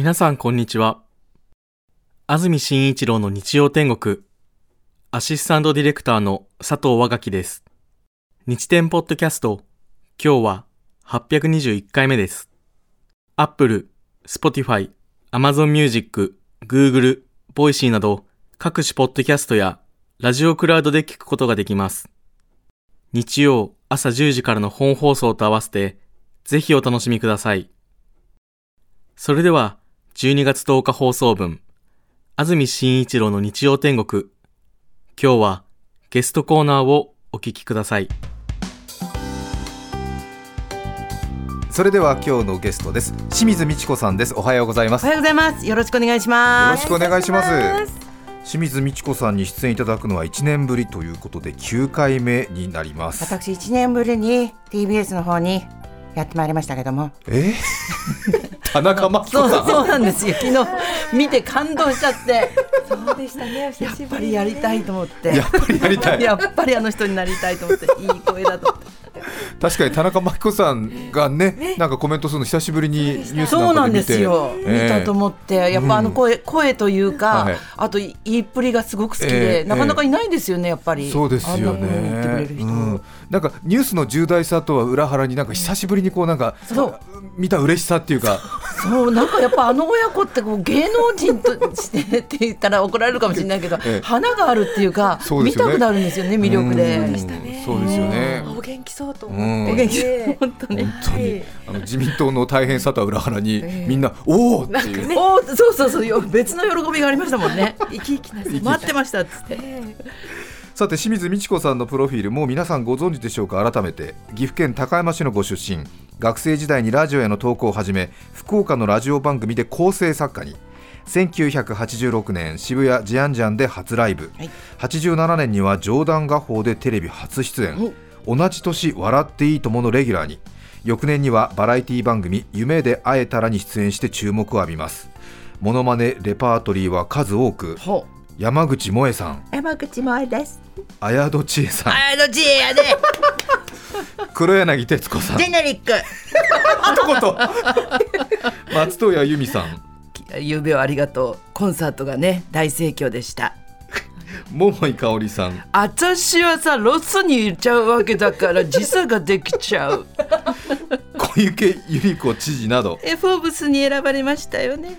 皆さんこんにちは。安住紳一郎の日曜天国、アシスタントディレクターの佐藤和垣です。日天ポッドキャスト、今日は821回目です。Apple、Spotify、Amazon Music、Google、Voicy など各種ポッドキャストやラジオクラウドで聞くことができます。日曜朝10時からの本放送と合わせて、ぜひお楽しみください。それでは、12月10日放送分、安住紳一郎の日曜天国。今日はゲストコーナーをお聞きください。それでは今日のゲストです清水美智子さんですおはようございますよおはようございます。よろしくお願いします。ろしくお願いします清水美智子さんに出演いただくのは1年ぶりということで9回目になります私1年ぶりに TBS の方にやってまいりましたけども。え？田中真紀そう子さんそうなんですよ。昨日見て感動しちゃって、そうでしたね。やっぱしぶりやりたいと思って。やっぱりやりたいやっぱりあの人になりたいと思って、いい声だと。確かに田中真紀子さんがねなんかコメントするの久しぶりにニュースそうなんでなんかで見て。すよ。見たと思って、やっぱあの声、声というか、はい。あと言いっぷりがすごく好きえで、えなかなかいないですよね、やっぱり。そうですよね。なん。かニュースの重大さとは裏腹になんか久しぶりにこうなんかそう。見た嬉しさっていうか。そう。なんかやっぱあの親子ってこう芸能人としてって言ったら怒られるかもしれないけど、ええ。花があるっていうか見たくなるんですよね魅力で。うん。したねそうですよね。お元気そうとうん。思って。お元気ね本当に。あの自民党の大変さとは裏腹にみんなおおっていう。ね。おーそうそうそうよ別の喜びがありましたもんね。生き生きな。待ってましたっつって。ねさて清水美智子さんのプロフィールもう皆さんご存知でしょうか？改めて。岐阜県高山市のご出身。学生時代にラジオへの投稿を始め福岡のラジオ番組で構成作家に。1986年渋谷ジアンジャンで初ライブ、はい。87年には冗談画報でテレビ初出演同じ年笑っていいとものレギュラーに。翌年にはバラエティ番組夢で会えたらに出演して注目を浴びます。モノマネレパートリーは数多く。ほ山口萌さん。山口萌です。綾戸千恵さん。あどっちやで。黒柳徹子さん。ジェネリック。一言 松任谷由実さん。ゆうべはありがとう。コンサートがね大盛況でした。桃井かおりさん私はさロスにいちゃうわけだから時差ができちゃう。小池百合子知事などえフォーブスに選ばれましたよね。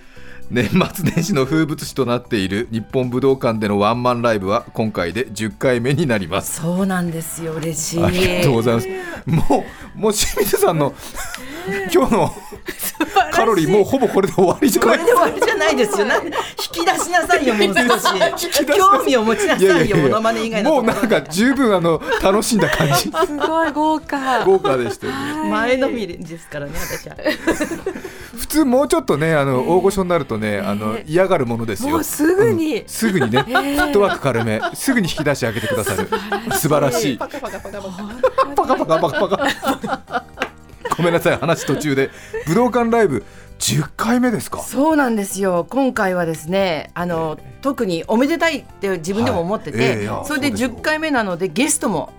年末年始の風物詩となっている日本武道館でのワンマンライブは今回で10回目になりますそうなんですよ嬉しい。ありがとうございますもうもう清水さんの今日の カロリーもうほぼこれで終わりじゃないこれで終わりじゃないですよ。なんで引き出しなさいよもう少し。興味を持ちなさいよモノマネ以外のもうなんか十分あの楽しんだ感じ。すごい豪華。豪華でしたよ。ね前のめりですからね私は。普通もうちょっとねあの大御所になるとねあの嫌がるものですよ。もうすぐに。うん。すぐにね。フットワーク軽め。すぐに引き出し開けてくださる。素晴らしい。パカパカパカパカ。パカパカパカパカ ごめんなさい話途中で武道館ライブ10回目ですか？そうなんですよ今回はですねあの特におめでたいって自分でも思ってて、はいええいやそれでそうですよ10回目なのでゲストも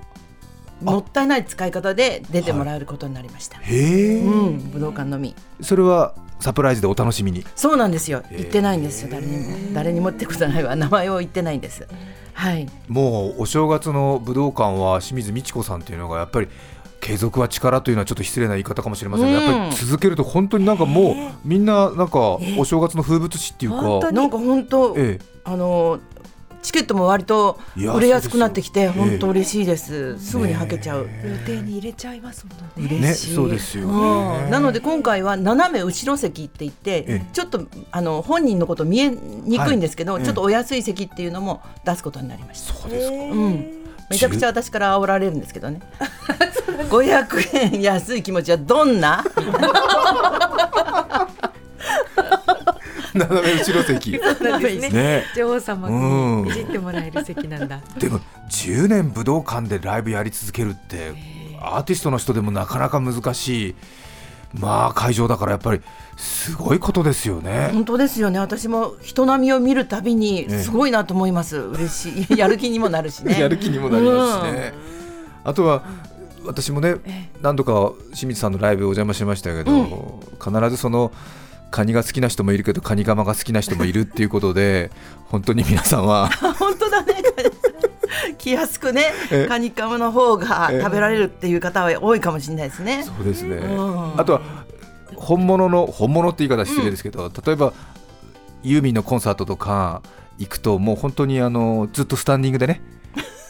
もったいない使い方で出てもらえることになりました。へえ、うん、武道館のみ。それはサプライズでお楽しみに？そうなんですよ。ええ言ってないんですよ。誰にも誰にもってことないわ。名前を言ってないんです。はい。もうお正月の武道館は清水美智子さんっていうのがやっぱり継続は力というのはちょっと失礼な言い方かもしれませんが、うん。やっぱり続けると本当になんかもうみんななんかお正月の風物詩っていうか、なんか本当、えあのチケットも割と売れやすくなってきて本当嬉しいです。すぐにはけちゃう。予定に入れちゃいますものね。えね嬉しい。そうですよ、うん。なので今回は斜め後ろ席って言って、ええ。ちょっとあの本人のこと見えにくいんですけど、はい。ちょっとお安い席っていうのも出すことになりました。そうですか、うん、めちゃくちゃ私から煽られるんですけどね。500円安い気持ちはどんな？斜め後ろ席なんですね。ね女王様いじってもらえる席なんだ。でも10年武道館でライブやり続けるってアーティストの人でもなかなか難しいまあ会場だからやっぱりすごいことですよね。本当ですよね。私も人並みを見るたびにすごいなと思います。嬉しい。やる気にもなるしね。やる気にもなりますしね。あとは私もね何度か清水さんのライブお邪魔しましたけど、必ずそのカニが好きな人もいるけどカニカマが好きな人もいるっていうことで 本当に皆さんは本当だね。気安くねえカニカマの方がえ食べられるっていう方は多いかもしれないですね。そうですね、うん。あとは本物の本物って言い方失礼ですけど、例えばユーミンのコンサートとか行くともう本当にあのずっとスタンディングでね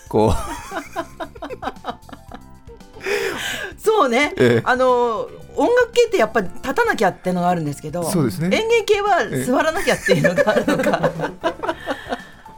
こそうね、ええ。あの音楽系ってやっぱり立たなきゃってのがあるんですけどそうですね。演芸系は座らなきゃっていうのがあるのか、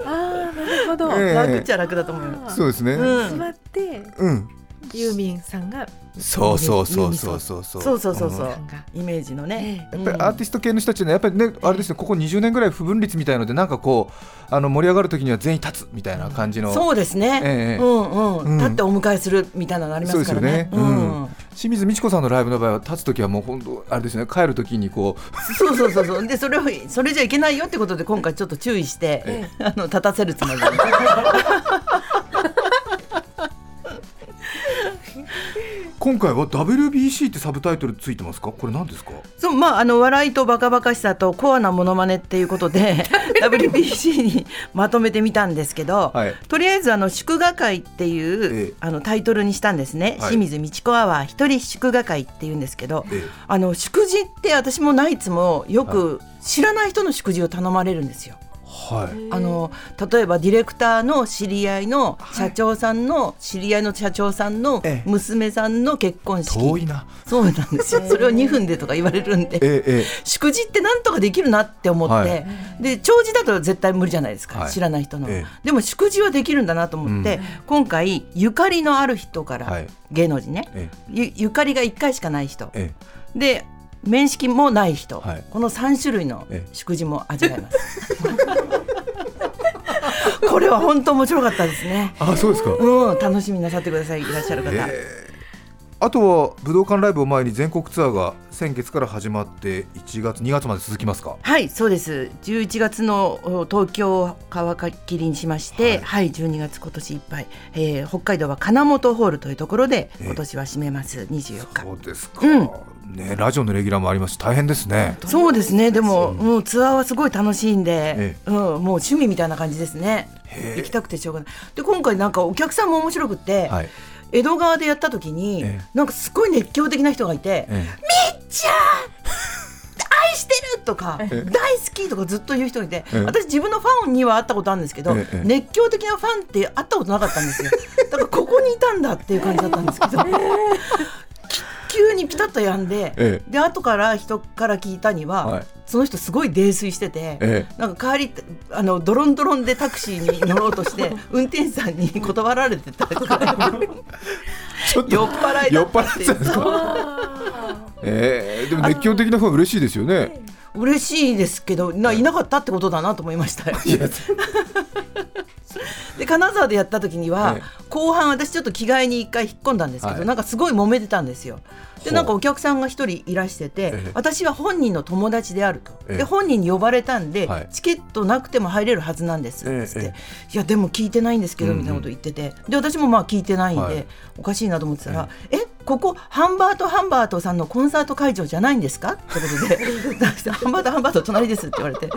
ああなるほど、ええ。楽っちゃ楽だと思いまうそうですね。うん。座って。うんユーミンさんがそうそうそうそうそうそう。すそうそうそうそう。イメージのね、えやっぱりアーティスト系の人たちね、やっぱりね、あれですね、ここ20年ぐらい不分率みたいので、なんかこう、あの盛り上がるときには全員立つみたいな感じの。そうですね、ええ。うんうん、うん。立ってお迎えするみたいなのありますからね。そうですよね。うん。清水美智子さんのライブの場合は、立つときはもう本当、あれですね、帰るときにこう、そうそうそうそう。でそれをそれじゃいけないよってことで今回ちょっと注意して、えあの立たせるつもりで今回は WBC ってサブタイトルついてますか、これ何ですか？そうまああの笑いとバカバカしさとコアなモノマネっていうことで WBC にまとめてみたんですけど、はい。とりあえずあの祝賀会っていう、ええ。あのタイトルにしたんですね、はい。清水美智子アワー一人祝賀会っていうんですけど、ええ。あの祝辞って私もナイツもよく知らない人の祝辞を頼まれるんですよ。はい。あの例えばディレクターの知り合いの社長さんの知り合いの社長さんのええ。娘さんの結婚式、遠いな。そうなんですよ。それを2分でとか言われるんで。えええ祝辞ってなんとかできるなって思って、はい。で長辞だと絶対無理じゃないですか、はい。知らない人の、えでも祝辞はできるんだなと思って、今回ゆかりのある人から、はい。芸能人ね。えゆゆかりが1回しかない人。ええ。で面識もない人、はいこの3種類のええ祝辞も味わえます。これは本当面白かったですね。あ、そうですか。うん、楽しみになさってください、いらっしゃる方。えあとは武道館ライブを前に全国ツアーが先月から始まって1月2月まで続きますか？はい、そうです。11月のお東京を皮切りにしまして、はい、12月今年いっぱい、えー北海道は金本ホールというところでええ今年は締めます、24日。そうですか、うんねラジオのレギュラーもありますし大変ですね。そうですね。でも、もうツアーはすごい楽しいんでえ、うん、もう趣味みたいな感じですね。行きたくてしょうがない。で、今回なんかお客さんも面白くって、はい。江戸川でやった時に、ええ。なんかすごい熱狂的な人がいて、えちゃ愛してる！とか大好き！とかずっと言う人がいて、ええ。私自分のファンには会ったことあるんですけど、ええ。熱狂的なファンって会ったことなかったんですよ。だからここにいたんだっていう感じだったんですけど、き 急にピタッとやんで、えで後から人から聞いたには、はい。その人すごい泥酔してて、ええ。なんか帰りあのドロンドロンでタクシーに乗ろうとして 運転手さんに断られてたくらいちょっと酔っ払いだったっていう。酔ったええ。でも熱狂的なファン嬉しいですよね。嬉しいですけどないなかったってことだなと思いました。で金沢でやった時には、ええ後半私ちょっと着替えに一回引っ込んだんですけど、はい。なんかすごい揉めてたんですよ。でなんかお客さんが一人いらしてて、ええ。私は本人の友達であると、ええ。で本人に呼ばれたんで、はい。チケットなくても入れるはずなんですええっつって、えいやでも聞いてないんですけどみたいなこと言ってて、で私もまあ聞いてないんで、はい。おかしいなと思ってたら「えここハンバートハンバートさんのコンサート会場じゃないんですか?」ってことで「ハンバートハンバート隣です」って言われて。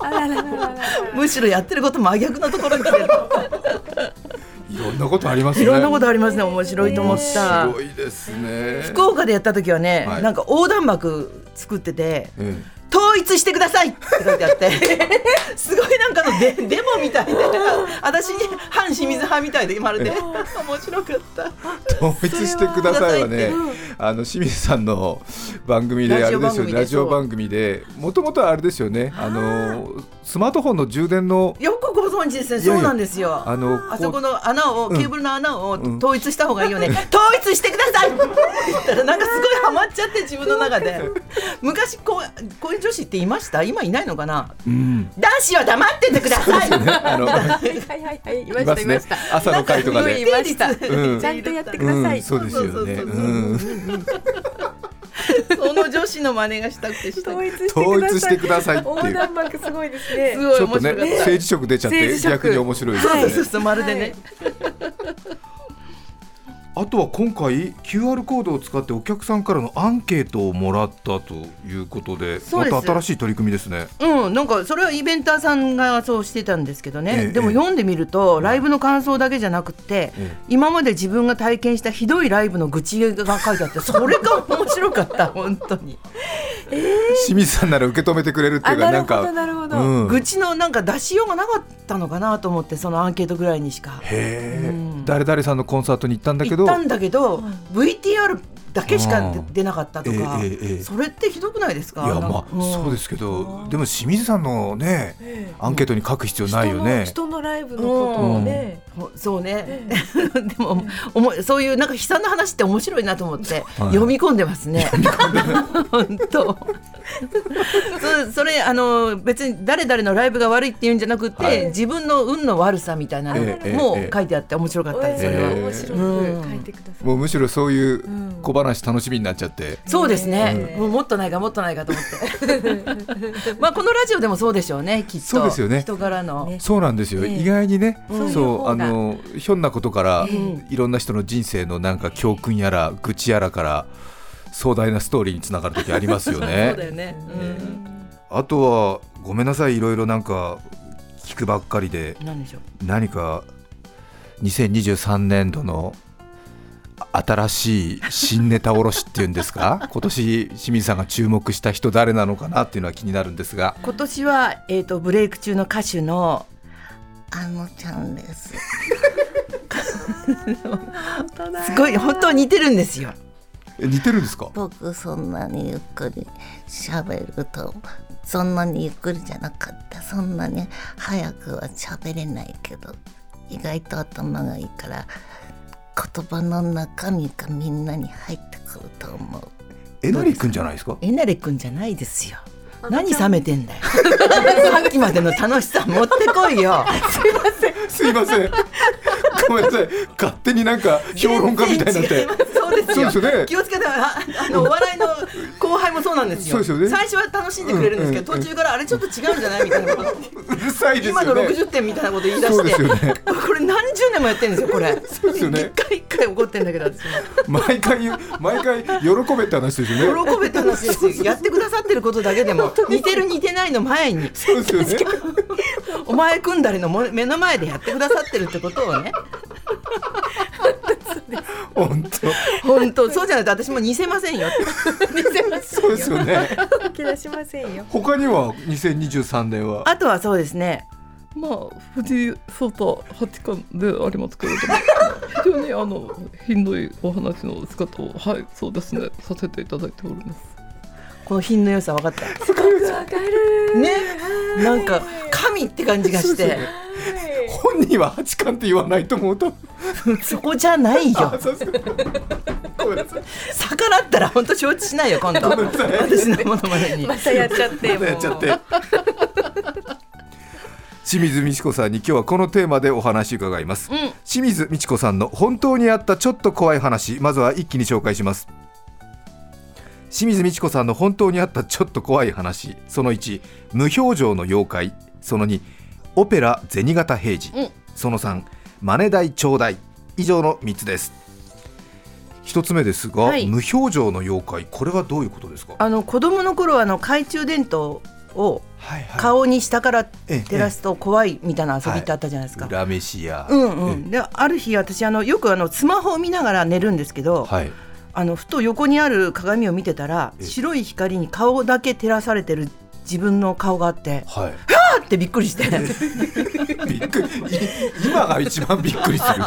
あららららら。むしろやってること真逆のところに来てる。いろんなことありますね。いろんなことありますね。面白いと思った、面白いですね。福岡でやった時はね、はい。なんか横断幕作っててえ「統一してください!」って書いてあって。すごいなんかのデ デモみたいで。私に反清水派みたいでまるで面白かった。え統一してくださいはねあの清水さんの番組であれですよねララジオ番組でもともとはあれですよねあのスマートフォンの充電のよくご存知ですね。そうなんですよ。あのあそこの穴を、うん。ケーブルの穴をん。統一した方がいいよね、統一してくださいって言ったらなんかすごいハマっちゃって自分の中で。昔こうこういう女子っていました？今いないのかな？うん。男子は黙っててください。あの はいはいはいはい。いまいますねしたいました。朝の会とかで。いました。うん。ちゃんとやってください。うん、そうですよね。その女子の真似がしたくてした。くて統一してください。すごいですね。すごいちょっとね政治色出ちゃって逆に面白いですね。そうそうそうまるでね、あとは今回 QR コードを使ってお客さんからのアンケートをもらったということでまた新しい取り組みですね。うん、なんかそれはイベンターさんがそうしてたんですけどね、ええでも読んでみるとライブの感想だけじゃなくて、ええ。今まで自分が体験したひどいライブの愚痴が書いてあって それが面白かった本当に。清水さんなら受け止めてくれるっていあうかなんかなるほど、うん。愚痴のなんか出しようがなかったのかなと思ってそのアンケートぐらいにしか。へえ、うん誰々さんのコンサートに行ったんだけど。行ったんだけど、VTR だけしかうん。出なかったとか、ええええええ。それってひどくないですか？いやまあ、ん。そうですけどでも清水さんのねええ。アンケートに書く必要ないよね、人の人のライブのことをね、ほそうね、でもおもそういうなんか悲惨な話って面白いなと思って、はい。読み込んでますね。本当。そそれあの別に誰々のライブが悪いっていうんじゃなくて、はい。自分の運の悪さみたいなもええ。書いてあって面白かったです。それはええ。面白く書いてください、もうむしろそういううん。小話楽しみになっちゃって、そうですね、ええ。もうもっとないかもっとないかと思って。まあこのラジオでもそうでしょうねきっと。そうですよね。人柄の、ねそうなんですよ、ええ意外にね、そう。あのひょんなことから、えいろんな人の人生のなんか教訓やら愚痴やらから壮大なストーリーにつながる時ありますよ そうだね。よね、あとはごめんなさいいろいろなんか聞くばっかりで何か2023年度の新しい新ネタおろしっていうんですか？今年清水さんが注目した人誰なのかなっていうのは気になるんですが。今年は、えー、とブレイク中の歌手のあのちゃんです。すごい本当は似てるんですよ。え似てるんですか？僕そんなにゆっくり喋るとそんなにゆっくりじゃなかったそんなに早くは喋れないけど意外と頭がいいから言葉の中身がみんなに入ってくると思うえなりくんじゃないですか？えなれくんじゃないですよ。何冷めてんだよ。さっきまでの楽しさ持ってこいよ。すいませんごめんなさい勝手になんか評論家みたいになってですよ。そうですよね気をつけてああのお笑いの後輩もそうなんですよ。そうですよね最初は楽しんでくれるんですけど、うんうん途中からあれちょっと違うんじゃないみたいなこと。うるさいですよね今の60点みたいなこと言い出して、ですよねこれ何十年もやってるんですよこれ。そうですよね一回一回怒ってんだけど。毎回毎回喜べって話ですよね喜べって話ですよ。やってくださってることだけでも似てる似てないの前に。そうですよねお前組んだりのも目の前でやってくださってるってことをね本当。本当。そうじゃないと私も似せませんよ。似せませんそうですよね。吹き出しませんよ。他には2023年は？あとはそうですね。まあ、藤井聡太八冠でありますけれども、非常にあの品のいいお話の仕方を、はい、そうですね、させていただいております。この品の良さ分かった。すごくわかる。ね。なんか神って感じがして本人は八冠って言わないと思うと。そこじゃないよ。逆らったら本当承知しないよ今度私のものまねに。またやっちゃってまたやっちゃって。清水美智子さんに今日はこのテーマでお話伺います、うん。清水美智子さんの本当にあったちょっと怖い話まずは一気に紹介します。清水美智子さんの本当にあったちょっと怖い話その1無表情の妖怪その2オペラ銭形平次、うん。その3マネ代ちょうだい。以上の3つです。一つ目ですが、はい。無表情の妖怪。これはどういうことですか？あの子供の頃あの懐中電灯をはいはい。顔に下からええ照らすと怖いみたいな遊びってあったじゃないですか、裏飯や、うんうん、である日私あのよくあのスマホを見ながら寝るんですけど、はい。あのふと横にある鏡を見てたらえ白い光に顔だけ照らされてる自分の顔があってはい。あ ーってびっくりして。びっくり。い今が一番びっくりする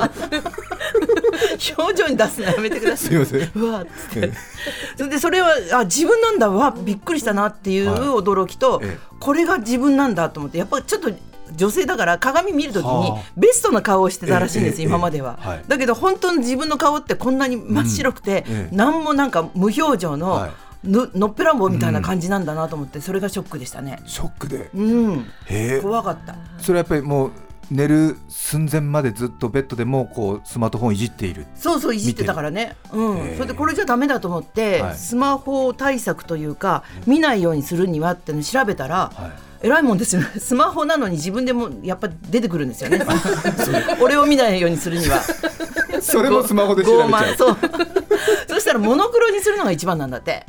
表情に出すのやめてください。すいません。うわっつって。それでそれはあ自分なんだわびっくりしたなっていうはい。驚きと、えこれが自分なんだと思ってやっぱちょっと女性だから鏡見るときにはあ。ベストな顔をしてたらしいんです、ええ今までは、だけど本当の自分の顔ってこんなに真っ白くて、何もなんか無表情の、はいののっぺらぼうみたいな感じなんだなと思って、それがショックでしたね。ショックで。うん。へえ。怖かった。それはやっぱりもう寝る寸前までずっとベッドでもこうスマートフォンいじっている。そうそういじってたからね、うん。それでこれじゃダメだと思って、はい。スマホ対策というか見ないようにするにはっての調べたら、はい。偉いもんですよね。スマホなのに自分でもやっぱ出てくるんですよね。俺を見ないようにするには。それもスマホで調べちゃう。そしたらモノクロにするのが一番なんだって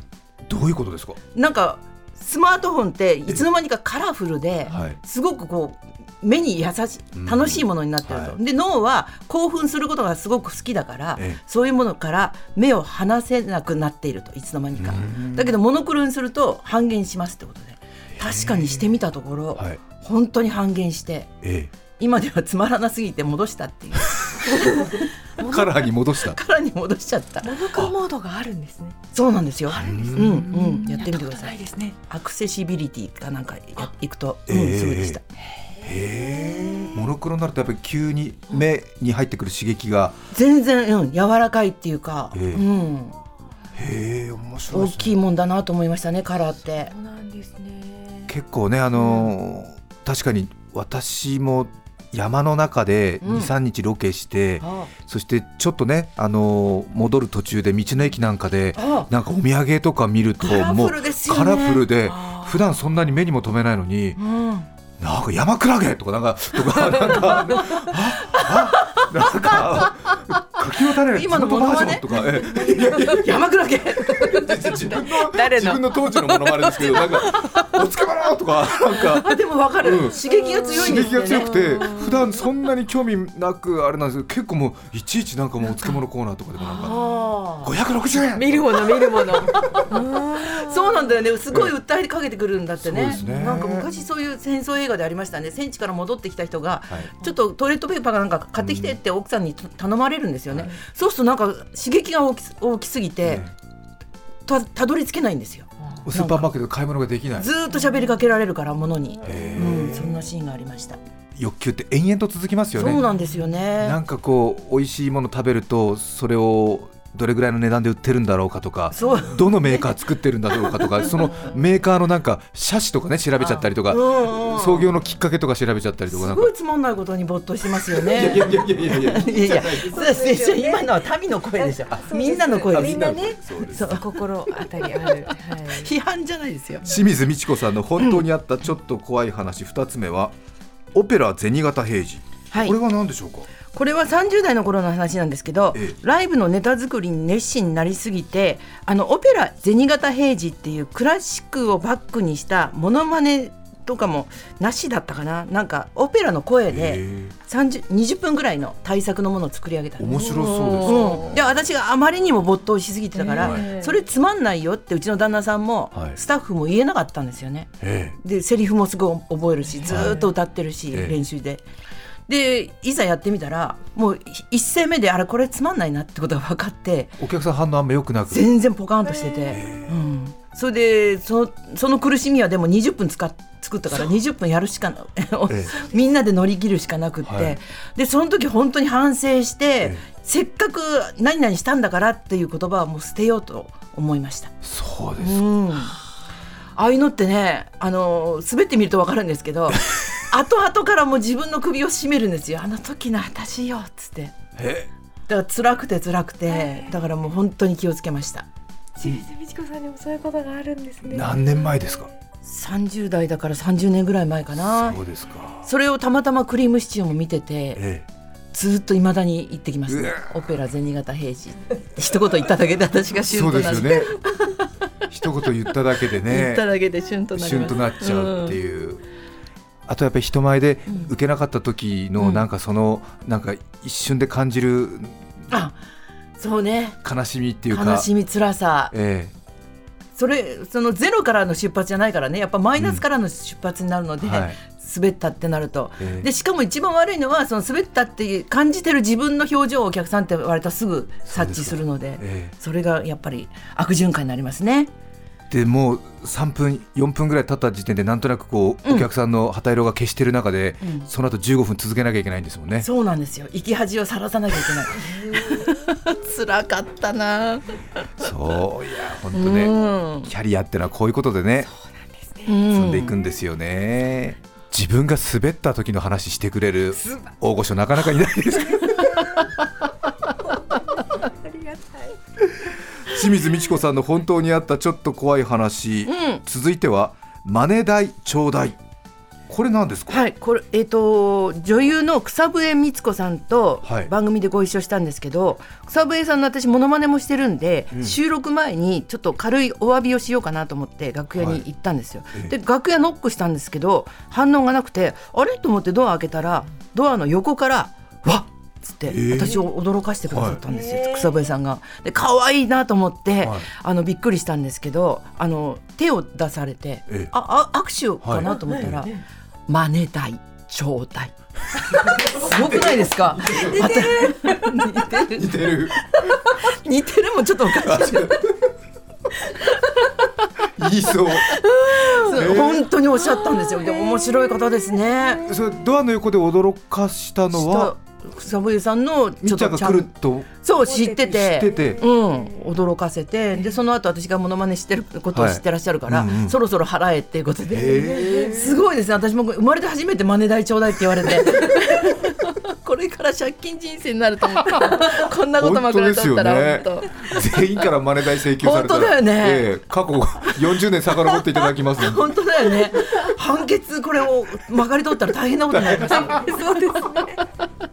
どういうことですか？なんかスマートフォンっていつの間にかカラフルではい。すごくこう目に優しうん。い楽しいものになってると、はで脳は興奮することがすごく好きだから、ええ。そういうものから目を離せなくなっているといつの間にか。だけどモノクロにすると半減しますってことで。確かにしてみたところ、はい。本当に半減してえ今ではつまらなすぎて戻したっていう。えカラーに戻した。カラーに戻しちゃった。モノクロモードがあるんですね。そうなんですよ。ううんうん。やってみてくださないいですね。アクセシビリティかなんかや行くと、えうんえすぐでした。へえモノクロになるとやっぱり急に目に入ってくる刺激が。全然、うん、柔らかいっていうか、ええうん、へえ面白いね。きいもんだなと思いましたねカラーって。そうなんですね。結構ねあのー確かに私も山の中でうん。23日ロケして、あそしてちょっとね、あのー戻る途中で道の駅なんかであなんかお土産とか見るともうカラフルで普段そんなに目にも留めないのにうん。なんか山クラゲとかなんかとか なんかああなんか柿の種今のモノマネとかええ。山クラゲ。自分の誰の自分の当時のものまねですけどなんかお漬物とかなんかあでもわかる、うん刺激が強いね刺激が強くて普段そんなに興味なくあれなんですけど結構もういちいちなんかもうお漬物コーナーとかでもなんかあ。560円。見るもの見るもの。あ そうなんだよね。すごい訴えかけてくるんだってね,、そうですね。なんか昔そういう戦争映画でありましたね。戦地から戻ってきた人がはい。ちょっとトイレットペーパーかなんか買ってきてって奥さんに頼まれるんですよね、そうするとなんか刺激が大きす大きすぎて、たたどり着けないんですよ。スーパーマーケットで買い物ができない。ずーっと喋りかけられるからものに、うん、そんなシーンがありました、欲求って延々と続きますよね。そうなんですよね。なんかこう美味しいもの食べるとそれをどれぐらいの値段で売ってるんだろうかとかどのメーカー作ってるんだろうかとか そのメーカーのなんか車種とかね調べちゃったりとか創業のきっかけとか調べちゃったりとかすごいつまんないことに没頭してますよいやいねやいやいやいやいやいやいや。そうですね今のは民の声でしょ。みんなの声で。すみんなね。そうです。そう。心当たりある。はい。批判じゃないですよ。清水美智子さんの本当にあったちょっと怖い話二つ目はオペラ銭形平次、はい。これは何でしょうか？これは30代の頃の話なんですけど、ええ。ライブのネタ作りに熱心になりすぎてあのオペラ銭形平次っていうクラシックをバックにしたモノマネとかもなしだったかな。なんかオペラの声でへ30 20分ぐらいの大作のものを作り上げたえ面白そうですうん、で私があまりにも没頭しすぎてたから、ええそれつまんないよってうちの旦那さんも、はい。スタッフも言えなかったんですよね。え。でセリフもすごい覚えるしずーっと歌ってるし、ええ。練習で。でいざやってみたらもう一声目であれこれつまんないなってことが分かってえお客さん反応あんま良くなく。全然ポカンとしてて、うん、それでそのその苦しみはでも20分使っ作ったから20分やるしかなえ みんなで乗り切るしかなくって、はい。でその時本当に反省して、えせっかく何々したんだからっていう言葉はもう捨てようと思いました。そうですうん、ああいうのってねあの滑ってみると分かるんですけど 後々からもう自分の首を絞めるんですよ。あの時の私よっつって。えだから辛くて辛くてだからもう本当に気をつけました清水美智子さんにもそういうことがあるんですね。何年前ですか30代だから30年ぐらい前かな。そうですか。それをたまたまクリームシチューも見ててえずっといまだに行ってきますね。オペラ銭形平次一言言っただけで私がえそう旬となる、ですよね。一言言っただけで言ったねだけで旬となります。旬となっちゃうっていう、あとやっぱり人前で受けなかった時のうん。なんかそのなんか一瞬で感じるあそうね。悲しみっていうか。悲しみ辛さ。えそれそのゼロからの出発じゃないからね。やっぱマイナスからの出発になるので、えはい。滑ったってなると、ええ。でしかも一番悪いのはその滑ったって感じてる自分の表情をお客さんって言われたらすぐ察知するのでえそれがやっぱり悪循環になりますね。えでもう3分4分ぐらい経った時点でなんとなくこう、うん。お客さんの旗色が消してる中で、うん。その後15分続けなきゃいけないんですもんね。そうなんですよ。生き恥をさらさなきゃいけない 辛かったな。そういや本当うね、ん。キャリアってのはこういうことでね積んでいくんですよね、自分が滑った時の話してくれる大御所なかなかいないですか？らありがたい。清水美智子さんの本当にあったちょっと怖い話、うん。続いてはマネ代ちょうだいこれなんですか、はい、これえっ、と女優の草笛光子さんとはい。番組でご一緒したんですけど、草笛さんの私モノマネもしてるんで、収録前にちょっと軽いお詫びをしようかなと思って楽屋に行ったんですよ。えで楽屋ノックしたんですけど反応がなくてあれ？と思ってドア開けたらドアの横から「わっ!」つってー私を驚かしてくださったんですよ、草笛さんが。で可愛いなと思って、はい。あのびっくりしたんですけどあの手を出されて、ええ。ああ握手かなと思ったら「マネ代ちょうだい」すごくないですか？似てる。似てる。似てる。もちょっとおかしい。言いそう。本当におっしゃったんですよ。でも面白い方ですね。それドアの横で驚かしたのは？草笛さんのみっちゃんとそう知ってて。知ってて。うん、驚かせて。でその後私がモノマネしてることを知ってらっしゃるから、はいうんうん。そろそろ払えっていうことへですごいですね。私も生まれて初めてマネ代ちょうだいって言われて。これから借金人生になると思って こんなことまくられとったら本当本です全員からマネ代請求されたら本当だよね。ええ過去40年遡っていただきますので当本当だよね。判決これをまかり通ったら大変なことになりますよ そうですね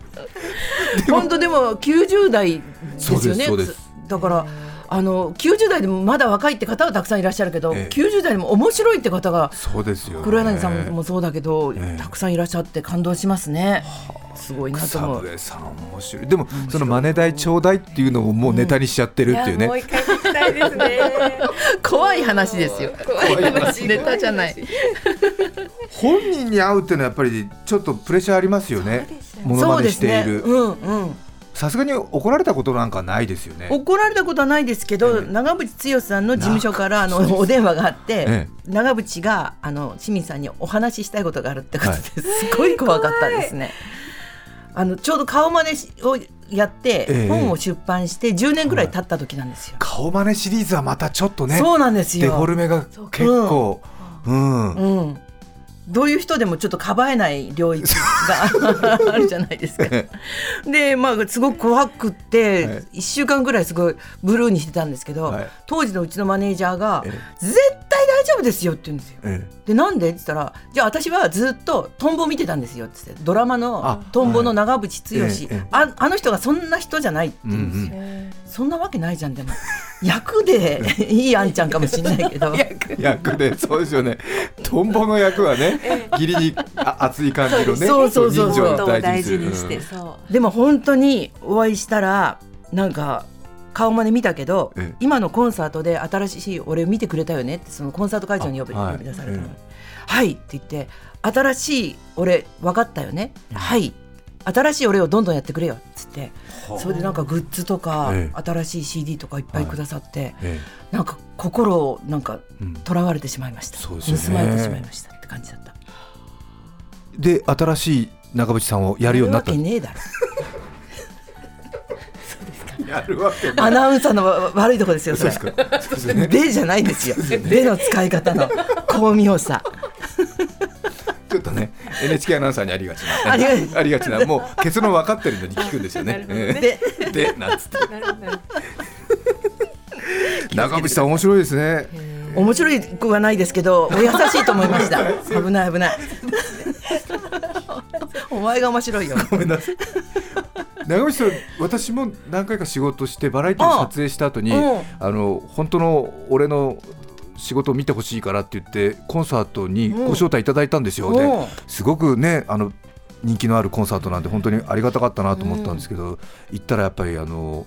本当でも90代ですよね。だからあの90代でもまだ若いって方はたくさんいらっしゃるけど、ええ。90代でも面白いって方がそうですよね。黒柳さんもそうだけど、ええ。たくさんいらっしゃって感動しますね。すごいなと草思う。笛さん面白い。でもそのマネ代ちょうだいっていうのをもうネタにしちゃってるっていうね。もう一回聞きたいですね。怖い話ですよ。怖い話。ネタじゃない。本人に会うっていうのはやっぱりちょっとプレッシャーありますよねモノマネそうですね。しているうんうん。さすがに怒られたことなんかないですよね。怒られたことはないですけど、ええ。長渕剛さんの事務所からあのお電話があって、え長渕があの清水さんにお話ししたいことがあるってことですごい怖かったですね。あのちょうど顔真似をやって、ええ。本を出版して10年ぐらい経った時なんですよ。顔真似シリーズはまたちょっとねそうなんですよ。デフォルメが結構うん、うん、どういう人でもちょっとかばえない領域が あるじゃないですか。でまあすごく怖くって、はい。1週間ぐらいすごいブルーにしてたんですけど、はい。当時のうちのマネージャーがえ「絶対大丈夫ですよ」って言うんですよ。えでなんで？って言ったら「じゃあ私はずっとトンボ見てたんですよ」っつって。ドラマあの「トンボの長渕剛、ああの人がそんな人じゃない」って言うんですよ。ん。そんなわけないじゃんでも役で いいあんちゃんかもしれないけど。役で。そうですよね。トンボの役はね義理にあ熱い感じのねそうそうそうそう大大事にして、うん。そう。でも本当にお会いしたらなんか顔まで見たけど、ええ。今のコンサートで新しい俺見てくれたよねってそのコンサート会場に呼び,、あはい。呼び出されたの、えはいって言って新しい俺分かったよね、はい。新しい俺をどんどんやってくれよっつってそれでなんかグッズとか、え新しい CD とかいっぱいくださって、えなんか心をなんか囚われてしまいました、盗まれてしまいましたって感じだった。で新しい長渕さんをやるようになった。やるわけねえだろ。やるわけアナウンサーのわ悪いとこですよそれ。そうですかそうですねでじゃないんですよ。での使い方の巧妙さ。NHK アナウンサーにありがちな。ありがちな。もう結論分かってるのに聞くんですよね。ね。で、ええ。でなんつって。長渕さん面白いですね。面白い子はないですけど、お優しいと思いました。危ない危ない。お前が面白いよ。ごめんなさい。長渕さん私も何回か仕事してバラエティーで撮影した後にうん。あの本当の俺の仕事を見てほしいからって言ってコンサートにご招待いただいたんですよ、うん。ですごくねあの人気のあるコンサートなんで本当にありがたかったなと思ったんですけど、行ったらやっぱりあの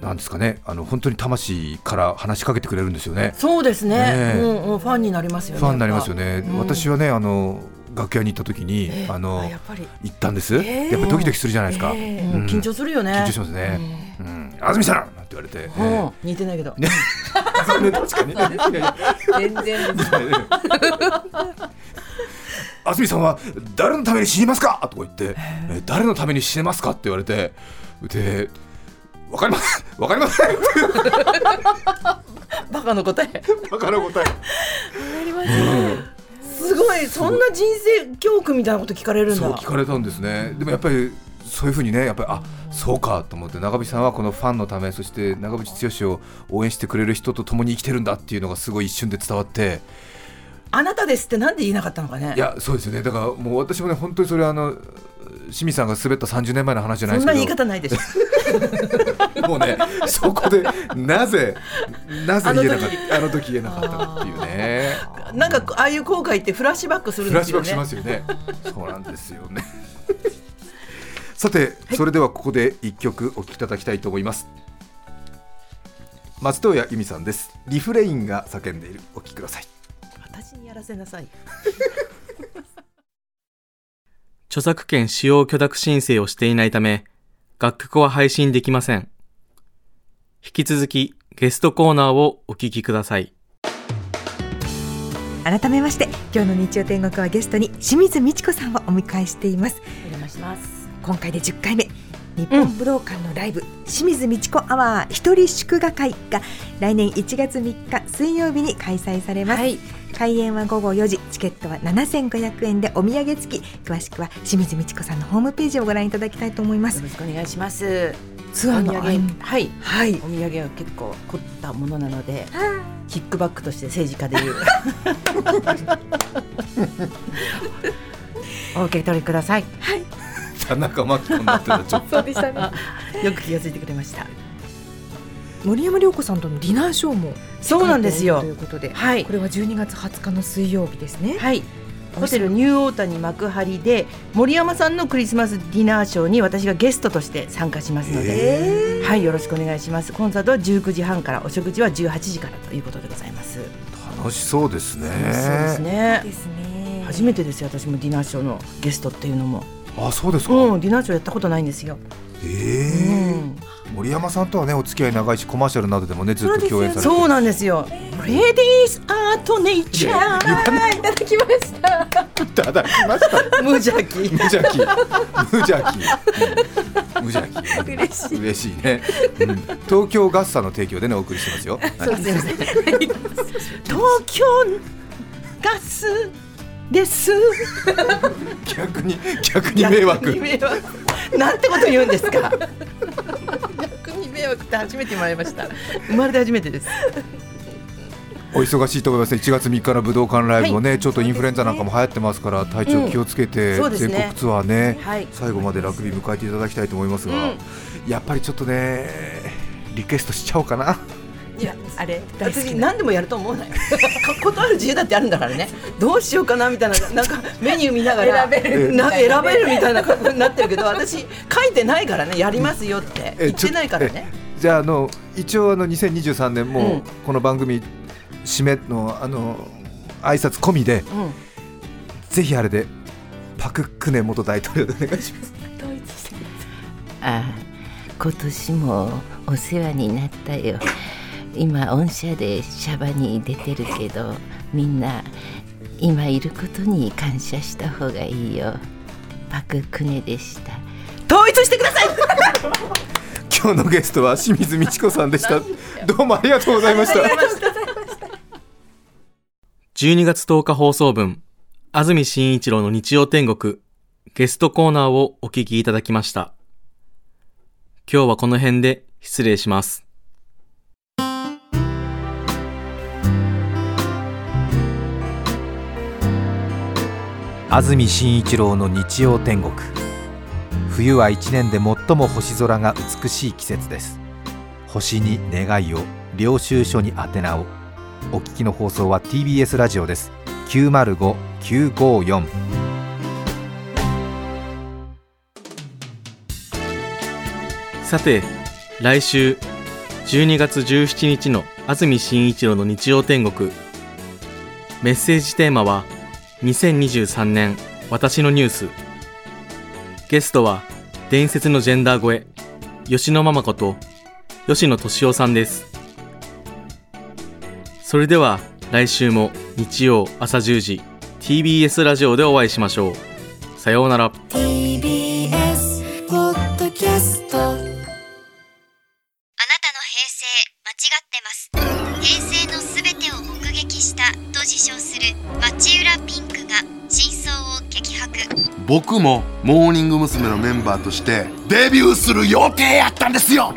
なんですかねあの本当に魂から話しかけてくれるんですよね。そうですね。ねえ。うんうんファンになりますよね。ファンになりますよね、うん私はねあの楽屋に行った時に、ええ。あの行ったんです、ええ。やっぱドキドキするじゃないですか、えうん。緊張するよね。緊張しますね、うん。安住さんなんて言われて、似てないけど。ね確かにね。全然です。安住さんは誰のために死にますか？とか言って、え誰のために死ねますか？って言われてでわかりません わかりません。バカの答え。バカな答え。すごい、そんな人生教訓みたいなこと聞かれるんだ。そう聞。かれたんですね。でもやっぱりそういうふうにねやっぱりあそうかと思って長渕さんはこのファンのためそして長渕剛を応援してくれる人と共に生きてるんだっていうのがすごい一瞬で伝わって。あなたですってなんで言えなかったのかね。いやそうですよね。だからもう私もね本当にそれはあの清水さんが滑った30年前の話じゃないそんなですけど。言い方ないでしょ。もうねそこでなぜなぜ言えなかったあの時言えなかったっていうね。なんかああいう後悔ってフラッシュバックするんフラッですよね。シュバックしますよね。そうなんですよねさて、それではここで一曲お聴きいただきたいと思います。松任谷由実さんです。リフレインが叫んでいる。お聴きください。私にやらせなさい。著作権使用許諾申請をしていないため、楽曲は配信できません。引き続きゲストコーナーをお聞きください。改めまして今日の日曜天国はゲストに清水美智子さんをお迎えしています。お邪魔します今回で10回目。日本武道館のライブ、清水美智子アワー一人祝賀会が来年1月3日水曜日に開催されます、はい。開演は午後4時チケットは7500円でお土産付き。詳しくは清水美智子さんのホームページをご覧いただきたいと思います。よろしくお願いします。ツアーのお土合間産はい。はい。お土産は結構凝ったものなのでキックバックとして政治家でいう。お受け取りください田中真紀子になってたちょっと。そうでした。ねよく気がついてくれました。森山良子さんとのディナーショーもそうなんですよ。ということで、はい。これは12月20日の水曜日ですね。はい。ホテルニューオータニ幕張で森山さんのクリスマスディナーショーに私がゲストとして参加しますので、はいよろしくお願いします。コンサートは19時半からお食事は18時からということでございます、楽しそうですね。そうですね。ですね。初めてですよ私もディナーショーのゲストっていうのもあそうですか、うんディナーショーやったことないんですよ、えうえん、森山さんとはねお付き合い長いしコマーシャルなどでもねずっと共演されて。そうなんですよ。レディースアートネイチャー。いただきましたいただきました無邪気無邪気無邪気うん無邪気嬉しい嬉しいね、うん、東京ガッサの提供でねお送りしてますよ、はい東京ガスです。逆に逆に迷惑。逆に迷惑。なんてこと言うんですか。逆に迷惑って初めて言われました。生まれて初めてです。お忙しいと思いますね。1月3日の武道館ライブもね、ちょっとインフルエンザなんかも流行ってますから体調気をつけて、そうですね。全国ツアーね、はい。最後までラグビー迎えていただきたいと思いますが、やっぱりちょっとねリクエストしちゃおうかないやあれ大好きな。私何でもやると思わない。断る自由だってあるんだからね。どうしようかなみたいな。なんかメニュー見ながら選べるな選べるみたいな感じになってるけど私書いてないからね。やりますよって。言ってないからね。えじゃああの一応あの2023年うん。もこの番組締めのあの挨拶込みでうん。ぜひあれでパク・クネ元大統領でお願いします。ああ今年もお世話になったよ今御社でシャバに出てるけどみんな今いることに感謝した方がいいよ。パク・クネでした。統一してください！今日のゲストは清水美智子さんでした。どうもありがとうございました。12月10日放送分、安住紳一郎の日曜天国、ゲストコーナーをお聞きいただきました。今日はこの辺で失礼します。安住紳一郎の日曜天国。冬は一年で最も星空が美しい季節です。星に願いを領収書に宛名を。お聞きの放送は TBS ラジオです。905954さて、来週12月17日の安住紳一郎の日曜天国。メッセージテーマは2023年私のニュース。ゲストは伝説のジェンダー声、吉野ママこと吉野敏夫さんです。それでは来週も日曜朝10時 TBS ラジオでお会いしましょう。さようなら。僕もモーニング娘。のメンバーとしてデビューする予定やったんですよ